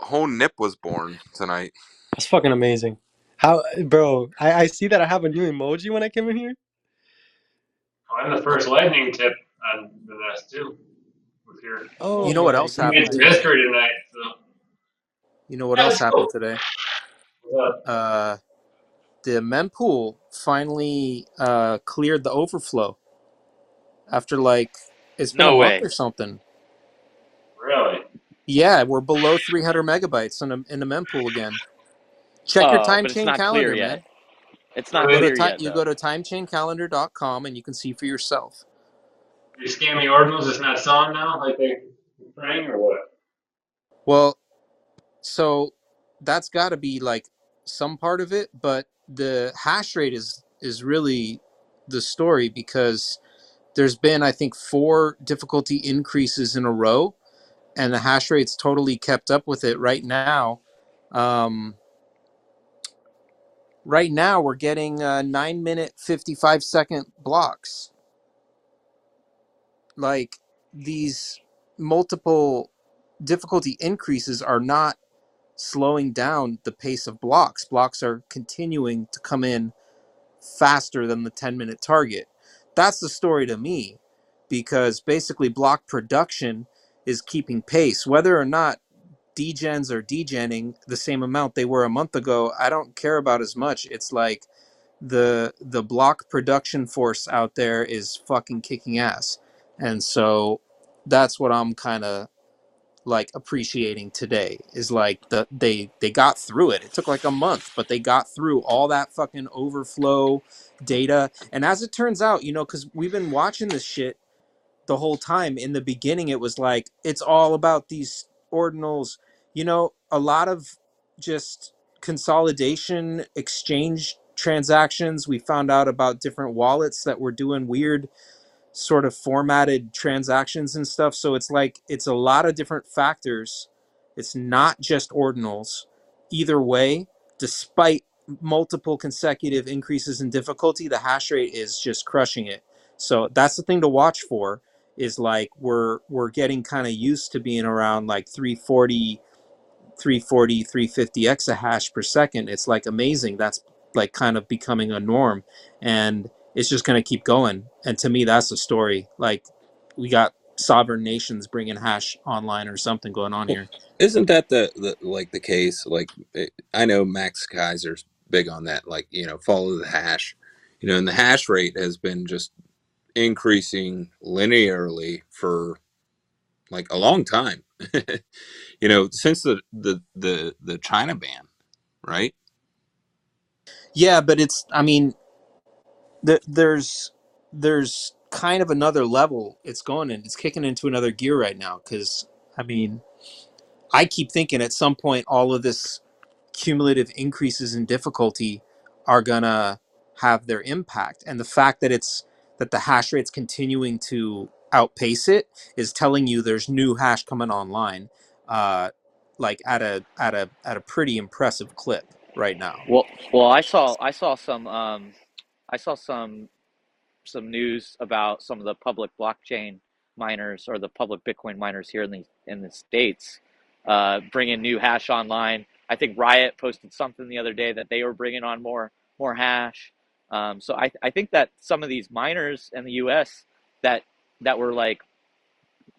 A whole nip was born tonight. That's fucking amazing. How, bro? I, I see that I have a new emoji when I came in here. I'm the first lightning tip on the nest too. With your Oh, You know what else happened made today? history tonight. So You know what yeah, else let's happened go. today? What's up? Uh, the mempool finally uh, cleared the overflow after like it's been a No month way. or something. Really? Yeah, we're below 300 megabytes in the in the mempool again. Check your Uh, time but it's chain not calendar, clear man. It's not go to clear ti- yet you go though. to timechaincalendar.com and you can see for yourself. You scamming ordinals it's not selling now, like they praying or what? Well, so that's got to be like some part of it, but the hash rate is is really the story because there's been I think four difficulty increases in a row, and the hash rate's totally kept up with it right now. Um, right now we're getting uh, nine minute fifty five second blocks. Like these multiple difficulty increases are not slowing down the pace of blocks. Blocks are continuing to come in faster than the 10 minute target. That's the story to me because basically block production is keeping pace. Whether or not degens are degenning the same amount they were a month ago, I don't care about as much. It's like the the block production force out there is fucking kicking ass. And so that's what I'm kind of like appreciating today is like the they they got through it. It took like a month, but they got through all that fucking overflow data. And as it turns out, you know, cuz we've been watching this shit the whole time. In the beginning it was like it's all about these ordinals, you know, a lot of just consolidation exchange transactions. We found out about different wallets that were doing weird sort of formatted transactions and stuff. So it's like it's a lot of different factors. It's not just ordinals. Either way, despite multiple consecutive increases in difficulty, the hash rate is just crushing it. So that's the thing to watch for is like we're we're getting kind of used to being around like 340 340 350 exahash per second it's like amazing that's like kind of becoming a norm and it's just going to keep going and to me that's the story like we got sovereign nations bringing hash online or something going on here isn't that the, the like the case? Like it, I know Max Keiser's big on that. Like you know, follow the hash. You know, and the hash rate has been just increasing linearly for like a long time. you know, since the the the the China ban, right? yeah but it's i mean th- there's there's kind of another level it's going in it's kicking into another gear right now because i mean i keep thinking at some point all of this cumulative increases in difficulty are gonna have their impact and the fact that it's that the hash rate's continuing to outpace it is telling you there's new hash coming online uh like at a at a at a pretty impressive clip right now Well, well, I saw I saw some um, I saw some some news about some of the public blockchain miners or the public Bitcoin miners here in the in the states uh, bringing new hash online. I think Riot posted something the other day that they were bringing on more more hash. Um, so I I think that some of these miners in the U.S. that that were like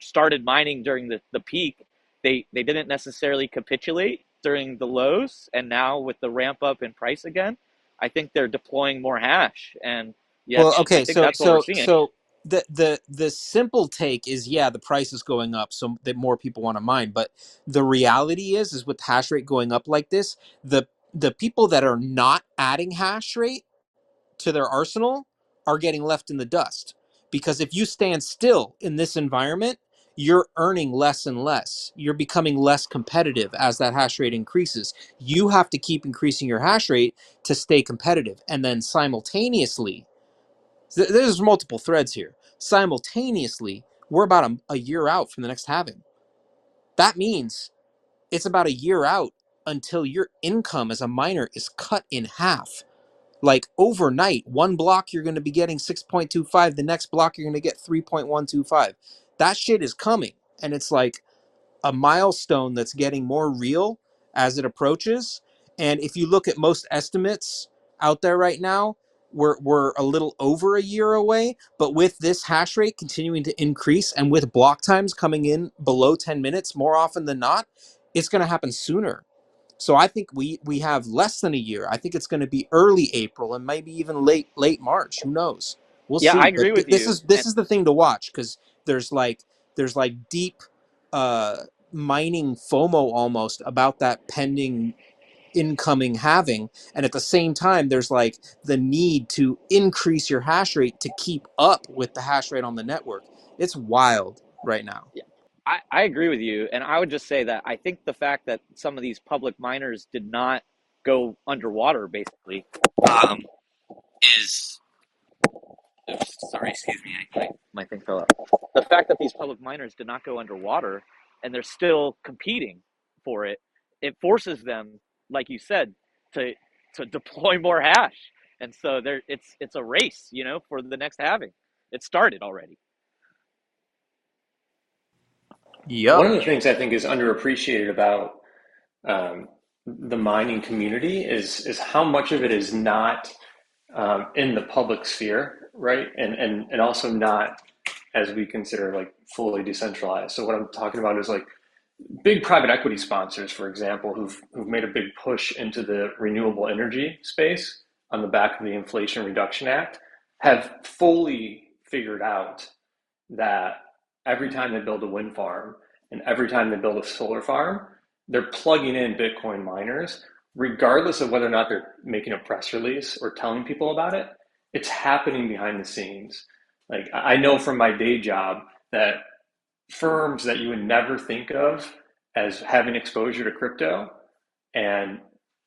started mining during the, the peak, they they didn't necessarily capitulate during the lows, and now with the ramp up in price again, I think they're deploying more hash, and yeah, Well, I okay, think so that's what we're so so the the the simple take is yeah, the price is going up, so that more people want to mine. But the reality is, is with hash rate going up like this, the the people that are not adding hash rate to their arsenal are getting left in the dust. Because if you stand still in this environment, you're earning less and less. You're becoming less competitive as that hash rate increases. You have to keep increasing your hash rate to stay competitive, and then simultaneously Th- There's multiple threads here. Simultaneously, we're about a, a year out from the next halving. That means it's about a year out until your income as a miner is cut in half. Like overnight, one block you're going to be getting 6.25, the next block you're going to get 3.125. That shit is coming. And it's like, a milestone that's getting more real as it approaches. And if you look at most estimates out there right now, we're, we're a little over a year away. But with this hash rate continuing to increase and with block times coming in below 10 minutes more often than not, it's going to happen sooner. So I think we we have less than a year. I think it's going to be early April and maybe even late late March. Who knows? We'll Yeah, see. I But agree th- with this you. is this And is the thing to watch because there's like there's like deep uh, mining FOMO almost about that pending incoming halving and at the same time there's like the need to increase your hash rate to keep up with the hash rate on the network. It's wild right now. yeah, I, I agree with you. And I would just say that I think the fact that some of these public miners did not go underwater, basically, um, is oops, sorry, excuse me, I, my, thing fell out. The fact that these public miners did not go underwater and they're still competing for it, it forces them, like you said, to to deploy more hash. And so there it's it's a race, you know, for the next halving. It started already. One of the things I think is underappreciated about um, the mining community is is how much of it is not um, in the public sphere, right? And and and also not as we consider like fully decentralized. So what I'm talking about is like big private equity sponsors, for example, who've who've made a big push into the renewable energy space on the back of the Inflation Reduction Act, have fully figured out that every time they build a wind farm and every time they build a solar farm, they're plugging in Bitcoin miners, regardless of whether or not they're making a press release or telling people about it. It's happening behind the scenes. Like I know from my day job that firms that you would never think of as having exposure to crypto and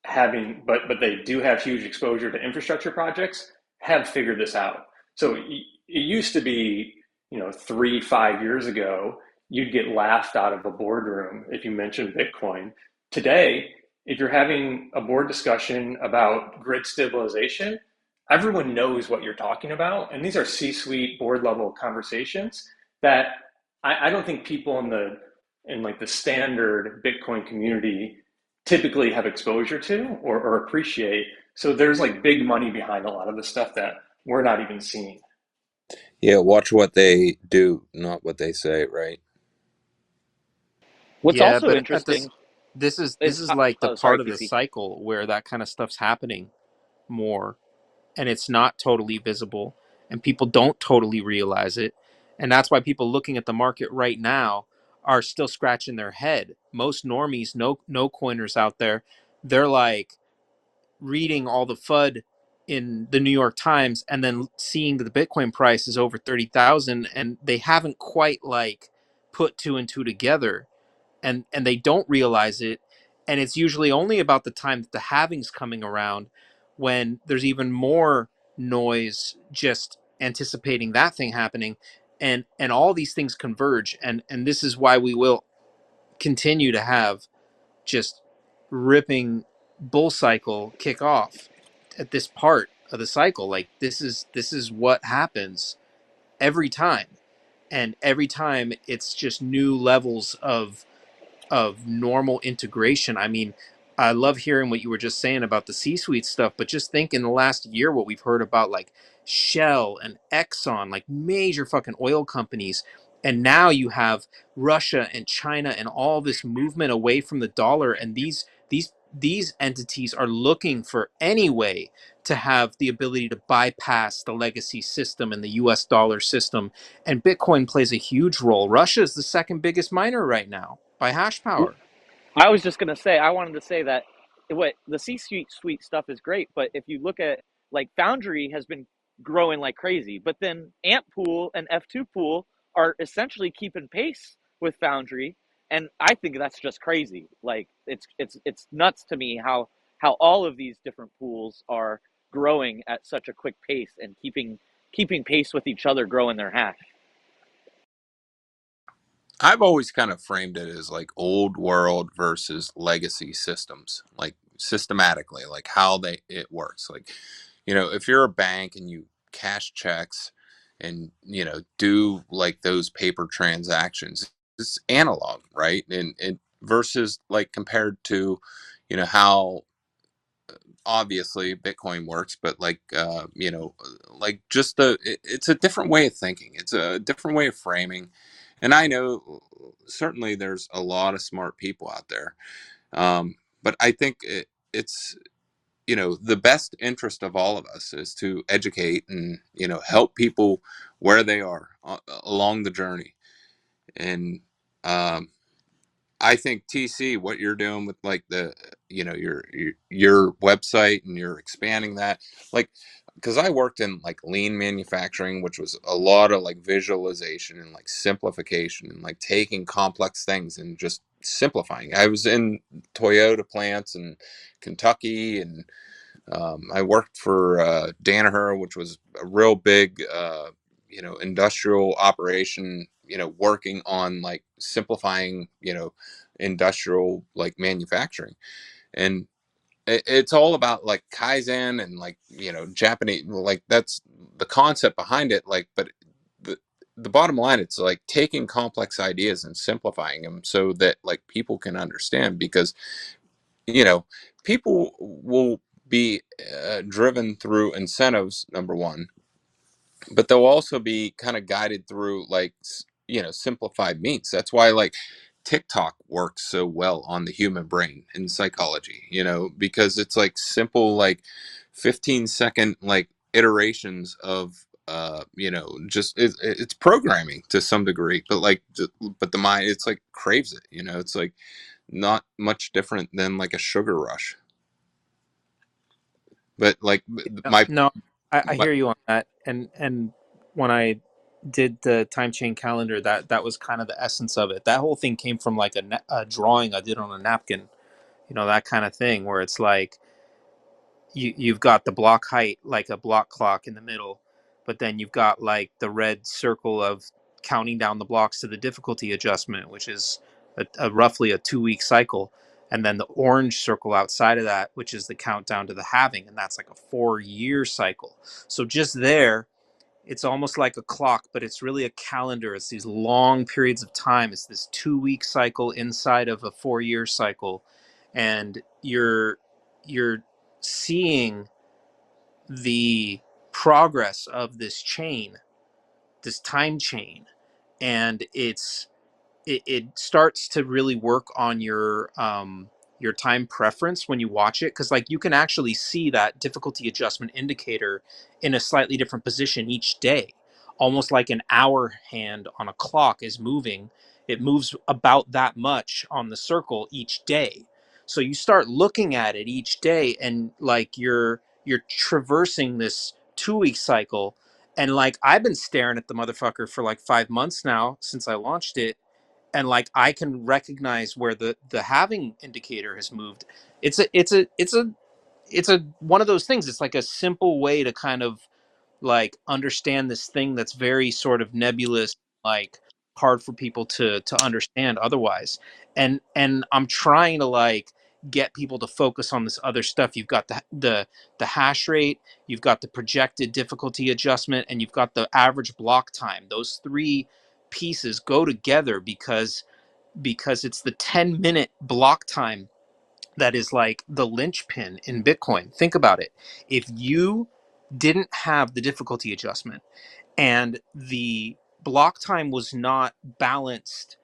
having but but they do have huge exposure to infrastructure projects have figured this out so it used to be you know three five years ago you'd get laughed out of a boardroom if you mentioned bitcoin today if you're having a board discussion about grid stabilization everyone knows what you're talking about and these are c-suite board level conversations that I, I don't think people in the in like the standard bitcoin community typically have exposure to or, or appreciate. So there's like big money behind a lot of the stuff that we're not even seeing. Yeah, watch what they do, not what they say, right? What's Yeah, also but at this interesting this is this is is like the oh sorry, part of the PC. cycle where that kind of stuff's happening more and it's not totally visible and people don't totally realize it and that's why people looking at the market right now are still scratching their head most normies no no coiners out there they're like reading all the fud in the New York Times and then seeing that the Bitcoin price is over 30,000 and they haven't quite like put two and two together and and they don't realize it and it's usually only about the time that the halving's coming around when there's even more noise just anticipating that thing happening and and all these things converge and and this is why we will continue to have just ripping bull cycle kick off at this part of the cycle like this is this is what happens every time and every time it's just new levels of of normal integration. I mean, I love hearing what you were just saying about the C-suite stuff, but just think in the last year what we've heard about like Shell and Exxon, like major fucking oil companies. And now you have Russia and China and all this movement away from the dollar and these these these entities are looking for any way to have the ability to bypass the legacy system and the US dollar system and Bitcoin plays a huge role. Russia is the second biggest miner right now by hash power. I was just gonna say, I wanted to say that what the C suite suite stuff is great, but if you look at like Foundry has been growing like crazy, but then AntPool and F2 Pool are essentially keeping pace with Foundry, and I think that's just crazy. Like it's it's it's nuts to me how how all of these different pools are growing at such a quick pace and keeping keeping pace with each other, growing their hash. I've always kind of framed it as like old world versus legacy systems, like systematically, like how they it works. Like, you know, if you're a bank and you cash checks and, you know, do like those paper transactions, it's analog, right? And and versus like compared to, you know, how obviously Bitcoin works, but like uh, you know, like just the it, it's a different way of thinking. It's a different way of framing. And I know certainly there's a lot of smart people out there. Um, but I think it, it's you know the best interest of all of us is to educate and you know help people where they are uh, along the journey and um, I think TC, what you're doing with like the, you know, your your, your website and you're expanding that, like, because I worked in like lean manufacturing, which was a lot of like visualization and like simplification and like taking complex things and just simplifying. I was in Toyota plants in Kentucky and um, I worked for uh, Danaher, which was a real big, uh, you know, industrial operation. You know, working on like simplifying, you know, industrial like manufacturing, and it, it's all about like kaizen and like you know Japanese. Like that's the concept behind it. Like, but the the bottom line, it's like taking complex ideas and simplifying them so that like people can understand because you know people will be uh, driven through incentives number one but they'll also be kind of guided through like s- you know simplified means that's why like tiktok works so well on the human brain in psychology you know because it's like simple like 15 second like iterations of uh you know just it, it's programming to some degree but like but the mind it's like craves it you know it's like not much different than like a sugar rush but like Yeah. my No, I, I my hear you on that. And and when I did the time chain calendar, that that was kind of the essence of it. That whole thing came from like a, a drawing I did on a napkin, you know, that kind of thing, where it's like you you've got the block height like a block clock in the middle, but then you've got like the red circle of counting down the blocks to the difficulty adjustment, which is a, a roughly a two week cycle, and then the orange circle outside of that, which is the countdown to the halving, and that's like a four year cycle. So just there, it's almost like a clock, but it's really a calendar. It's these long periods of time. It's this two week cycle inside of a four year cycle, and you're you're seeing the progress of this chain, this time chain, and it's it, it starts to really work on your um your time preference when you watch it because like you can actually see that difficulty adjustment indicator in a slightly different position each day. Almost like an hour hand on a clock is moving it moves about that much on the circle each day. So you start looking at it each day and like you're you're traversing this two week cycle and like i've been staring at the motherfucker for like five months now since i launched it and like I can recognize where the the halving indicator has moved. It's a it's a it's a it's a one of those things. It's like a simple way to kind of like understand this thing that's very sort of nebulous, like hard for people to to understand otherwise. And and I'm trying to like get people to focus on this other stuff. You've got the the the hash rate, you've got the projected difficulty adjustment, and you've got the average block time. Those three pieces go together because because it's the 10 minute block time that is like the linchpin in Bitcoin. Think about it. If you didn't have the difficulty adjustment and the block time was not balanced,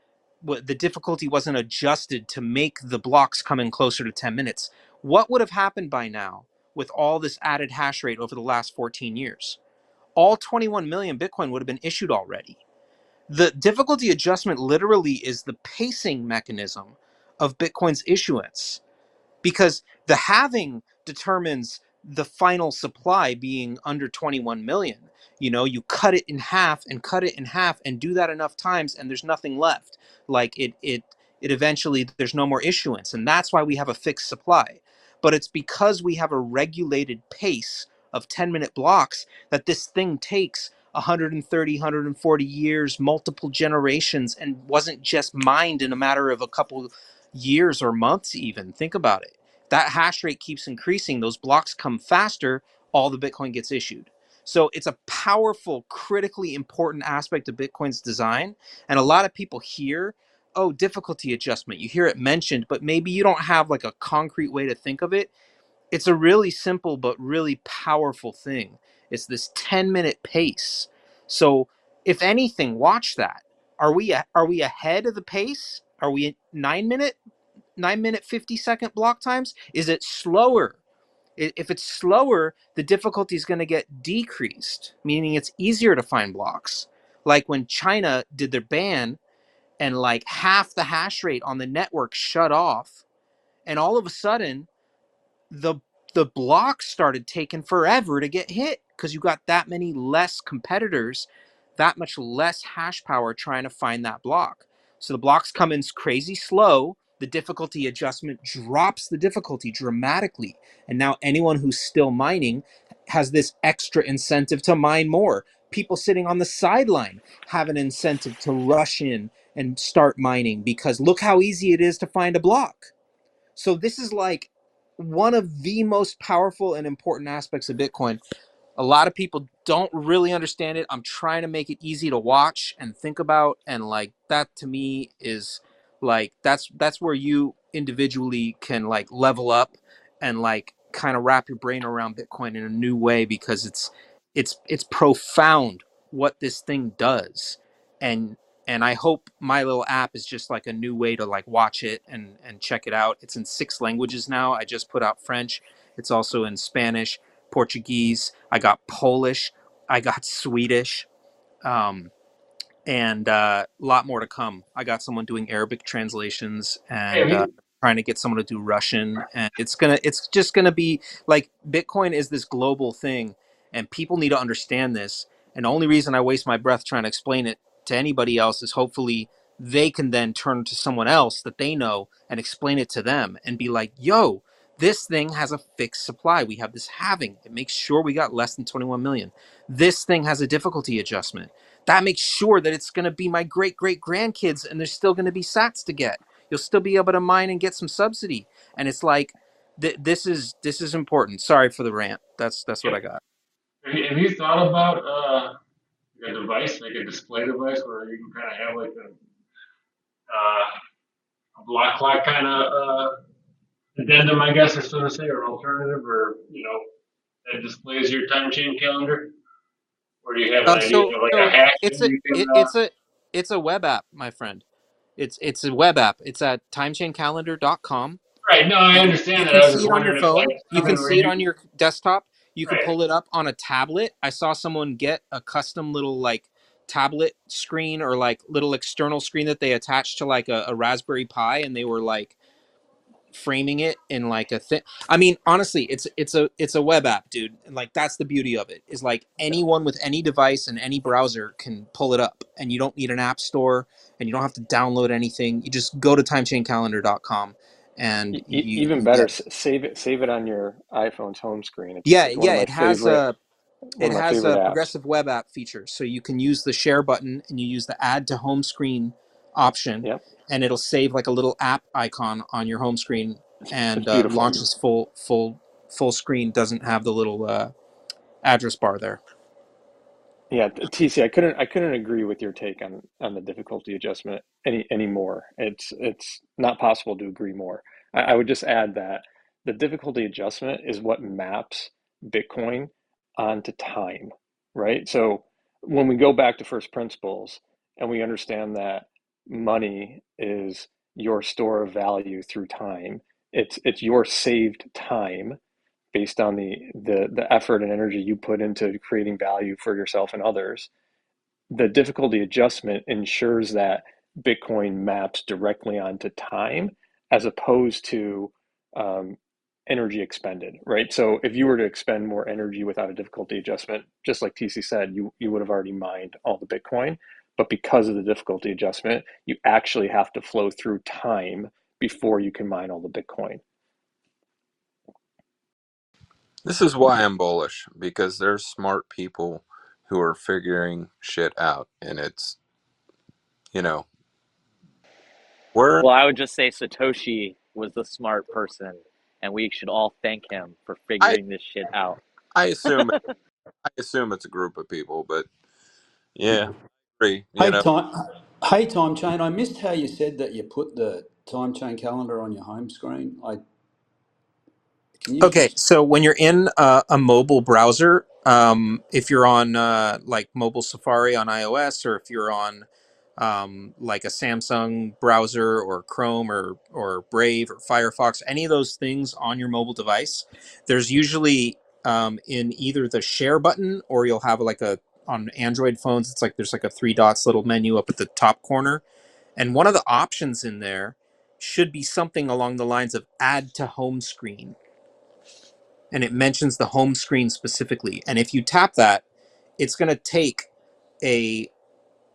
the difficulty wasn't adjusted to make the blocks come in closer to 10 minutes, what would have happened by now with all this added hash rate over the last 14 years? All 21 million Bitcoin would have been issued already the difficulty adjustment literally is the pacing mechanism of Bitcoin's issuance because the halving determines the final supply being under 21 million. You know, you cut it in half and cut it in half and do that enough times and there's nothing left. Like it it it eventually there's no more issuance and that's why we have a fixed supply. But it's because we have a regulated pace of 10 minute blocks that this thing takes 130 140 years multiple generations and wasn't just mined in a matter of a couple years or months even think about it that hash rate keeps increasing those blocks come faster all the bitcoin gets issued So it's a powerful, critically important aspect of Bitcoin's design. And a lot of people hear, oh, difficulty adjustment. You hear it mentioned, but maybe you don't have like a concrete way to think of it. It's a really simple but really powerful thing. It's this 10 minute pace. So if anything, watch that. Are we are we ahead of the pace? Are we at nine minute, nine minute, 50 second block times? Is it slower? If it's slower, the difficulty is going to get decreased, meaning it's easier to find blocks. Like when China did their ban and like half the hash rate on the network shut off, and all of a sudden the the blocks started taking forever to get hit because you got that many less competitors, that much less hash power trying to find that block. So the blocks come in crazy slow. The difficulty adjustment drops the difficulty dramatically. And now anyone who's still mining has this extra incentive to mine more. People sitting on the sideline have an incentive to rush in and start mining because look how easy it is to find a block. So this is like one of the most powerful and important aspects of Bitcoin. A lot of people don't really understand it. I'm trying to make it easy to watch and think about and like that to me is like that's that's where you individually can like level up and like kind of wrap your brain around Bitcoin in a new way because it's it's it's profound what this thing does. And and I hope my little app is just like a new way to like watch it and and check it out. It's in six languages now. I just put out French. It's also in Spanish, Portuguese. I got Polish. I got Swedish. Um, and uh, a lot more to come. I got someone doing Arabic translations and uh, trying to get someone to do Russian, and it's gonna, it's just gonna be like Bitcoin is this global thing, and people need to understand this. And the only reason I waste my breath trying to explain it to anybody else is hopefully they can then turn to someone else that they know and explain it to them and be like, "Yo, this thing has a fixed supply. We have this halving. It makes sure we got less than 21 million. This thing has a difficulty adjustment." that makes sure that it's going to be my great great grandkids and there's still going to be sats to get you'll still be able to mine and get some subsidy and it's like th- this is this is important sorry for the rant that's that's what i got have you have you thought about uh, a device, like a display device, where you can kind of have like a, uh, a block clock kind of uh, addendum, I guess, or so to say, or alternative, or you know, that displays your time chain calendar? Or do you have uh, idea so of like a so hash it's a it, Uh, it's a it's a web app my friend it's it's a web app it's at timechaincalendar.com right. No, I understand you that. can I was see it on your like phone you can see it on your desktop you can pull it up on a tablet. I saw someone get a custom little like tablet screen or like little external screen that they attached to like a, a raspberry pi and they were like framing it in like a thing i mean honestly it's it's a it's a web app dude and like that's the beauty of it is like anyone with any device and any browser can pull it up and you don't need an app store and you don't have to download anything. You just go to timechaincalendar.com and E- you even better, s- save it save it on your iPhone's home screen. It's yeah yeah it has favorite a it has a apps. progressive web app feature so you can use the share button and you use the add to home screen option Yep, and it'll save like a little app icon on your home screen and uh, launches full full full screen doesn't have the little uh, address bar there Yeah, TC, I couldn't I couldn't agree with your take on on the difficulty adjustment any anymore. It's it's not possible to agree more. I, I would just add that the difficulty adjustment is what maps Bitcoin onto time, right? So when we go back to first principles and we understand that money is your store of value through time, it's it's your saved time based on the the the effort and energy you put into creating value for yourself and others the difficulty adjustment ensures that bitcoin maps directly onto time as opposed to um, energy expended right? So if you were to expend more energy without a difficulty adjustment just like tc said you you would have already mined all the bitcoin. But because of the difficulty adjustment you actually have to flow through time before you can mine all the bitcoin This is why I'm bullish because there's smart people who are figuring shit out, and it's you know we're Well, I would just say Satoshi was the smart person, and we should all thank him for I figuring this shit out. I assume I assume it's a group of people, but yeah, Yeah. agree. You Hey, know, time. Hey, time chain. I missed how you said that you put the time chain calendar on your home screen. I can you Okay, so when you're in a, a mobile browser, um, if you're on uh, like mobile Safari on iOS, or if you're on um, like a Samsung browser or Chrome or or Brave or Firefox, any of those things on your mobile device, there's usually um, in either the share button or you'll have like a on Android phones, it's like there's like a three dots little menu up at the top corner, and one of the options in there should be something along the lines of add to home screen and it mentions the home screen specifically. And if you tap that, it's going to take a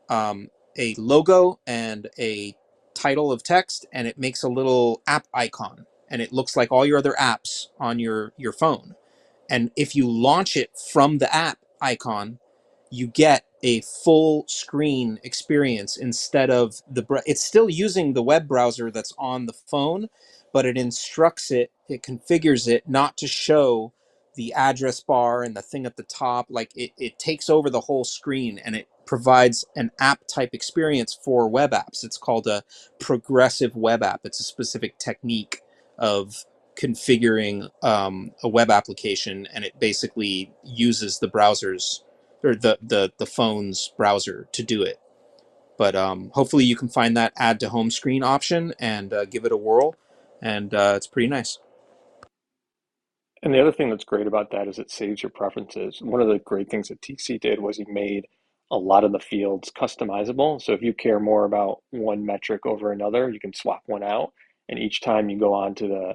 um, a logo and a title of text, and it makes a little app icon, and it looks like all your other apps on your your phone. And if you launch it from the app icon, you get a full screen experience instead of the br- it's still using the web browser that's on the phone but it instructs it it configures it not to show the address bar and the thing at the top like it, it takes over the whole screen and it provides an app type experience for web apps. It's called a progressive web app. It's a specific technique of configuring um, a web application and it basically uses the browsers or the the the phone's browser to do it. But um, hopefully you can find that add to home screen option and uh, give it a whirl, and uh, it's pretty nice. And the other thing that's great about that is it saves your preferences. One of the great things that TC did was he made a lot of the fields customizable. So if you care more about one metric over another, you can swap one out. And each time you go onto the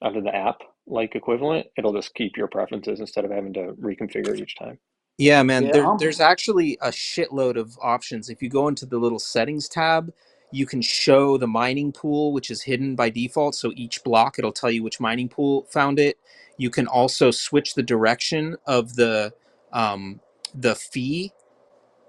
onto the app like equivalent, it'll just keep your preferences instead of having to reconfigure each time. Yeah, man. yeah There, there's actually a shitload of options. If you go into the little settings tab, you can show the mining pool, which is hidden by default. So each block, it'll tell you which mining pool found it. You can also switch the direction of the um, the fee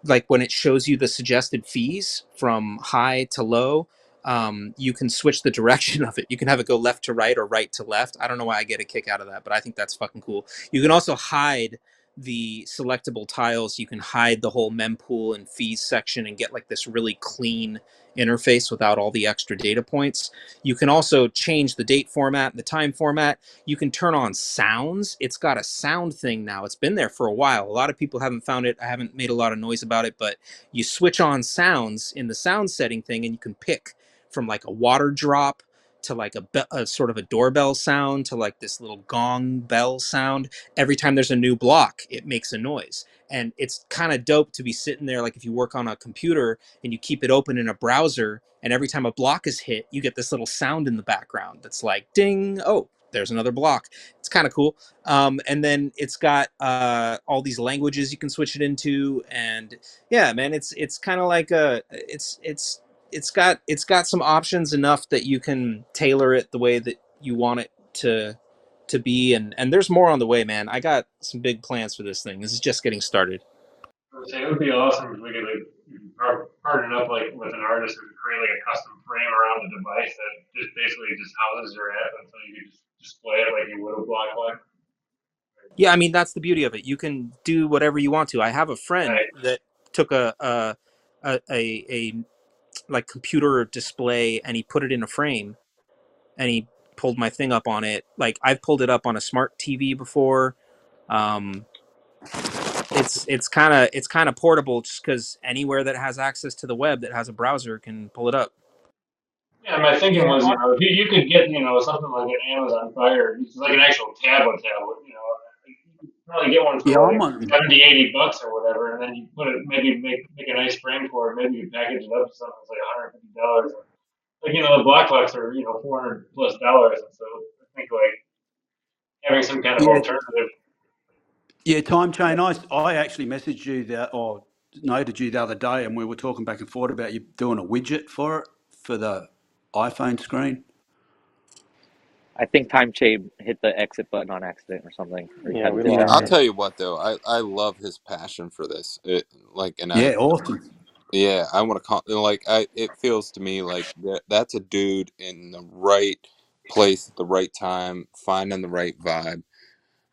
like when it shows you the suggested fees from high to low um, you can switch the direction of it you can have it go left to right or right to left i don't know why i get a kick out of that but i think that's fucking cool you can also hide the selectable tiles you can hide the whole mempool and fees section and get like this really clean interface without all the extra data points you can also change the date format the time format you can turn on sounds. It's got a sound thing now. It's been there for a while. A lot of people haven't found it. I haven't made a lot of noise about it, but you switch on sounds in the sound setting thing and you can pick from like a water drop to like a, be- a sort of a doorbell sound to like this little gong bell sound. Every time there's a new block, it makes a noise. And it's kind of dope to be sitting there like if you work on a computer and you keep it open in a browser and every time a block is hit, you get this little sound in the background that's like ding, oh, there's another block. It's kind of cool. Um, and then it's got uh, all these languages you can switch it into, and yeah, man, it's it's kind of like a it's it's it's got it's got some options enough that you can tailor it the way that you want it to to be, and and there's more on the way, man. I got some big plans for this thing. This is just getting started. I would say it would be awesome if we could like partner up like with an artist and create like a custom frame around the device that just basically just houses your app until you can just display it like you would a block one. Yeah, I mean that's the beauty of it. You can do whatever you want to. I have a friend Right. that took a a a, a, a like computer display and he put it in a frame and he pulled my thing up on it. Like I've pulled it up on a smart TV before. Um, it's it's kind of it's kind of portable just because anywhere that has access to the web that has a browser can pull it up. Yeah, my thinking was, you know, you, you could get, you know, something like an Amazon Fire, it's like an actual tablet tablet, you know, probably get one for I'm like on 70, 80 bucks or whatever, and then you put it, maybe make make a nice frame for it, maybe you package it up to something that's like $150. Like, you know, the black box are, you know, 400 plus dollars, and so I think like having some kind of yeah alternative. yeah time chain. I I actually messaged you that or noted you the other day, and we were talking back and forth about you doing a widget for it for the iPhone screen. I think Time Chain hit the exit button on accident or something, or he Yeah, had to we do lost. I'll Yeah tell you what though, I I love his passion for this. It like, and I yeah awesome. yeah, I want to call like I. It feels to me like that that's a dude in the right place at the right time, finding the right vibe.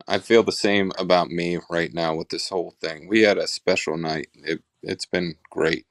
I feel the same about me right now with this whole thing. We had a special night. It it's been great.